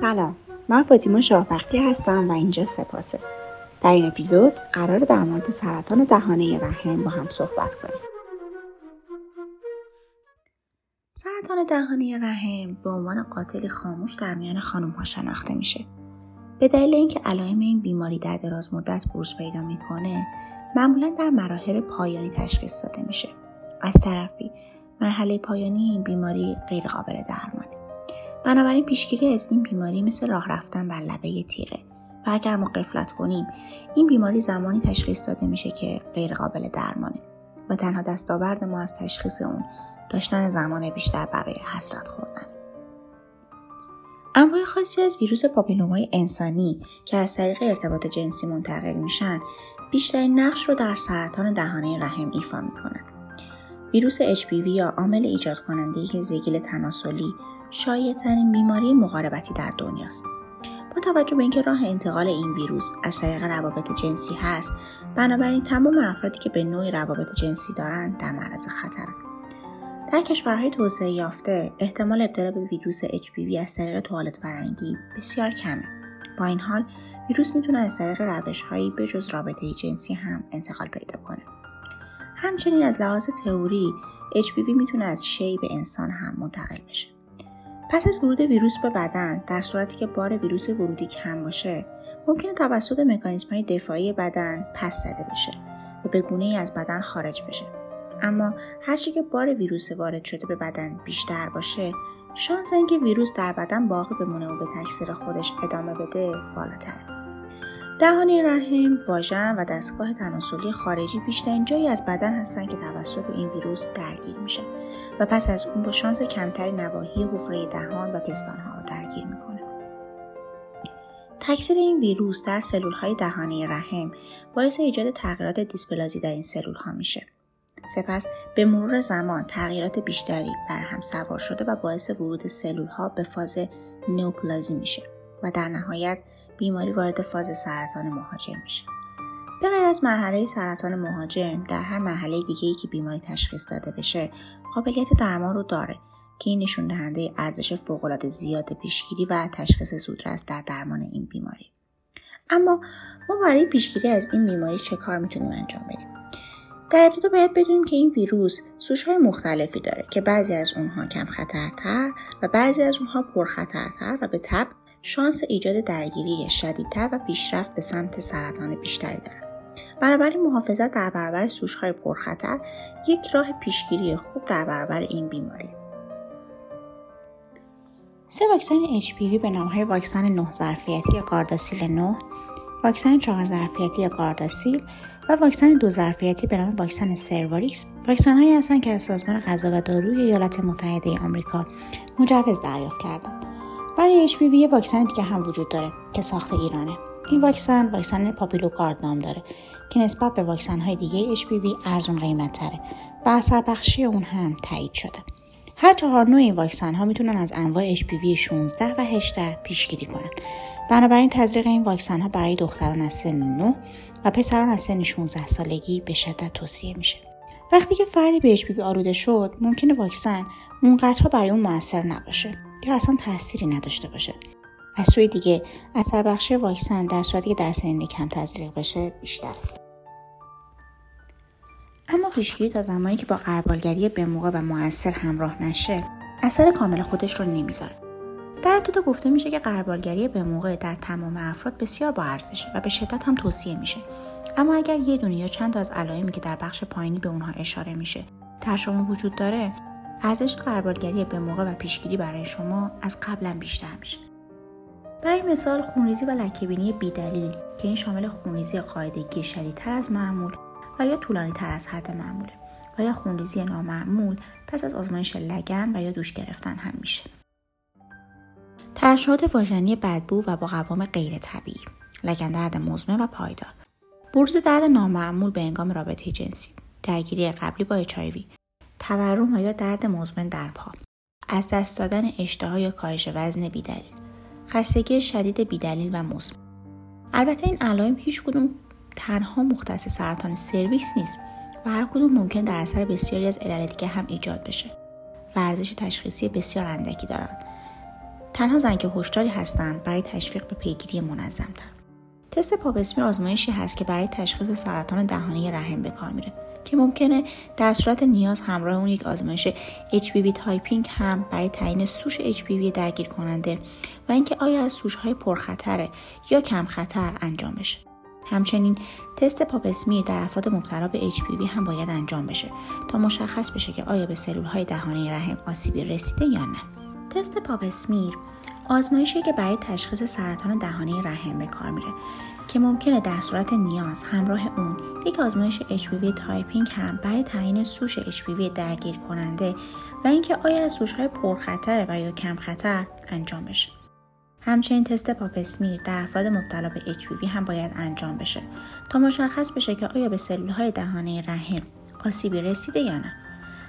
سلام. من فاطیما شاهبختی هستم و اینجا سپاسه. در این اپیزود قرار در مورد سرطان دهانه رحم با هم صحبت کنیم. سرطان دهانه رحم به عنوان قاتل خاموش در میان خانم ها شناخته میشه. به دلیل اینکه علائم این بیماری در دراز مدت بروز پیدا می‌کنه معمولا در مراحل پایانی تشخیص داده میشه. از طرفی مرحله پایانی این بیماری غیرقابل درمانه بنابراین پیشگیری از این بیماری مثل راه رفتن بر لبه تیغه. و اگر ما قفلت کنیم این بیماری زمانی تشخیص داده میشه که غیر قابل درمانه و تنها دستاورد ما از تشخیص اون داشتن زمان بیشتر برای حسرت خوردن. انواع خاصی از ویروس پاپیلومای انسانی که از طریق ارتباط جنسی منتقل میشن بیشترین نقش رو در سرطان دهانه رحم ایفا می‌کنن. ویروس HPV یا عامل ایجاد کننده زگیل تناسلی ترین بیماری مقاربتی در دنیاست. با توجه به اینکه راه انتقال این ویروس از طریق روابط جنسی هست بنابراین تمام افرادی که به نوعی روابط جنسی دارند در معرض خطرند در کشورهای توسعه یافته احتمال ابتلا به ویروس HPV از طریق توالت فرنگی بسیار کمه. با این حال ویروس می‌تونه از طریق روشهایی جز رابطه جنسی هم انتقال پیدا کنه. همچنین از لحاظ تئوری HPV می‌تونه از شی به انسان هم منتقل بشه. پس از ورود ویروس به بدن در صورتی که بار ویروس ورودی کم باشه ممکنه توسط مکانیزم های دفاعی بدن پس زده بشه و به گونه ای از بدن خارج بشه. اما هرچی که بار ویروس وارد شده به بدن بیشتر باشه شانس اینکه ویروس در بدن باقی بمونه و به تکثیر خودش ادامه بده بالاتره. دهانه رحم، واژن و دستگاه تناسلی خارجی بیشترین جایی از بدن هستند که توسط این ویروس درگیر میشن و پس از اون با شانس کمتری نواحی حفره دهان و پستانها رو درگیر می‌کنه. تکثیر این ویروس در سلول های دهانه رحم باعث ایجاد تغییرات دیسپلازی در این سلول ها میشه. سپس به مرور زمان تغییرات بیشتری بر هم سوار شده و باعث ورود سلول ها به فاز نوپلازی میشه و در نهایت بیماری وارد فاز سرطان مهاجم میشه. به غیر از مرحله سرطان مهاجم در هر مرحله دیگه ای که بیماری تشخیص داده بشه قابلیت درمان رو داره که این نشون دهنده ارزش فوقالعاده زیاد پیشگیری و تشخیص زودرس در درمان این بیماری اما ما برای پیشگیری از این بیماری چه کار می‌تونیم انجام بدیم در ابتدا باید بدونیم که این ویروس سوش های مختلفی داره که بعضی از اونها کم خطرتر و بعضی از اونها پرخطرتر و به تب شانس ایجاد درگیری شدیدتر و پیشرفت به سمت سرطان بیشتری دارن بنابراین محافظت در برابر سوشهای پرخطر یک راه پیشگیری خوب در برابر این بیماری. سه واکسن HPV به نامهای واکسن نه ظرفیتی یا گارداسیل 9 واکسن چهار ظرفیتی یا گارداسیل و واکسن دو ظرفیتی به نام واکسن سرواریکس واکسن هایی هستند که از سازمان غذا و داروی ایالات متحده آمریکا مجوز دریافت کردند. برای HPV یه واکسن دیگه هم وجود داره که ساخت ایرانه این واکسن واکسن پاپیلوکارد نام داره که نسبت به واکسن های دیگه HPV ارزون قیمت تره و اثر بخشی اون هم تایید شده. هر چهار نوع این واکسن ها می‌تونن از انواع HPV 16 و 18 پیشگیری کنن. بنابراین تزریق این واکسن ها برای دختران از سن 9 و پسران از سن 16 سالگی به شدت توصیه میشه. وقتی که فردی به HPV آلوده شد، ممکنه واکسن اونقدر برای اون موثر نباشه یا اصلا تاثیری نداشته باشه. از سوی دیگه اثر بخشی واکسن در صورتی که در سن کم تزریق بشه بیشتر اما پیشگیری تا زمانی که با قربالگری به موقع و موثر همراه نشه اثر کامل خودش رو نمی‌ذاره. در ابتدا گفته میشه که قربالگری به موقع در تمام افراد بسیار با ارزشه و به شدت هم توصیه میشه. اما اگر یه دونه یا چند از علائمی که در بخش پایینی به اونها اشاره میشه در شما وجود داره ارزش قربالگری به موقع و پیشگیری برای شما از قبلا بیشتر میشه. برای مثال خونریزی و لکهبینی بیدلیل که این شامل خونریزی قاعدگی شدیدتر از معمول و یا طولانی تر از حد معموله و یا خونریزی نامعمول پس از آزمایش لگن و یا دوش گرفتن هم میشه. ترشحات واژنی بدبو و با قوام غیر طبیعی لگن درد مزمن و پایدار. بروز درد نامعمول به انگام رابطه جنسی. درگیری قبلی با اچایوی تورم یا درد مزمن در پا. از دست دادن اشتها یا کاهش وزن بیدلیل. خستگی شدید بیدلیل و مزمن. البته این علائم هیچ کدوم تنها مختص سرطان سرویکس نیست و هر کدوم ممکن در اثر بسیاری از علل دیگه هم ایجاد بشه. ورزش تشخیصی بسیار اندکی دارند. تنها زن که هشداری هستند برای تشویق به پیگیری منظمتر. تست پاپسمیر آزمایشی هست که برای تشخیص سرطان دهانه رحم به کار میره. که ممکنه در صورت نیاز همراه اون یک آزمایش HPV typing هم برای تعیین سوش HPV درگیر کننده و اینکه آیا از سوش های پرخطر یا کم خطر انجام بشه. همچنین تست پاپسمیر در افراد مبتلا به HPV هم باید انجام بشه تا مشخص بشه که آیا به سلول های دهانه رحم آسیبی رسیده یا نه. تست پاپسمیر آزمایشی که برای تشخیص سرطان دهانه رحم به کار میره که ممکنه در صورت نیاز همراه اون یک آزمایش HPV typing هم برای تعیین سوش HPV درگیر کننده و اینکه آیا از سوش های پرخطر و یا کم خطر انجام بشه. همچنین تست پاپسمیر در افراد مبتلا به HPV هم باید انجام بشه تا مشخص بشه که آیا به سلول های دهانه رحم آسیبی رسیده یا نه.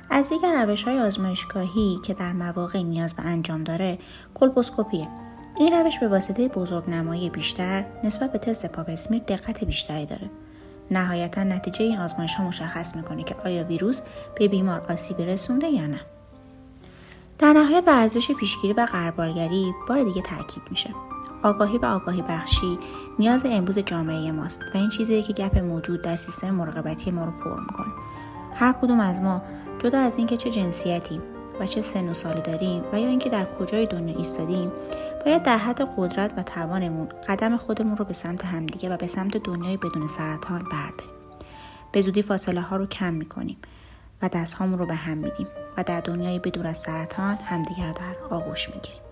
از دیگر روش های آزمایشگاهی که در مواقع نیاز به انجام داره کلبوسکوپیه این روش به واسطه بزرگ نمایی بیشتر نسبت به تست پاپسمیر دقت بیشتری داره. نهایتا نتیجه این آزمایش ها مشخص می‌کنه که آیا ویروس به بیمار آسیبی رسونده یا نه. در نهایت به پیشگیری و غربالگری بار دیگه تاکید میشه. آگاهی و آگاهی بخشی نیاز امروز جامعه ماست و این چیزی که گپ موجود در سیستم مراقبتی ما رو پر می‌کنه. هر کدوم از ما جدا از اینکه چه جنسیتی و چه سن و سالی داریم و یا اینکه در کجای دنیا ایستادیم باید در حد قدرت و توانمون قدم خودمون رو به سمت همدیگه و به سمت دنیای بدون سرطان برداریم. به زودی فاصله ها رو کم می‌کنیم و دست رو به هم میدیم و در دنیای بدور از سرطان همدیگه رو در آغوش می‌گیریم.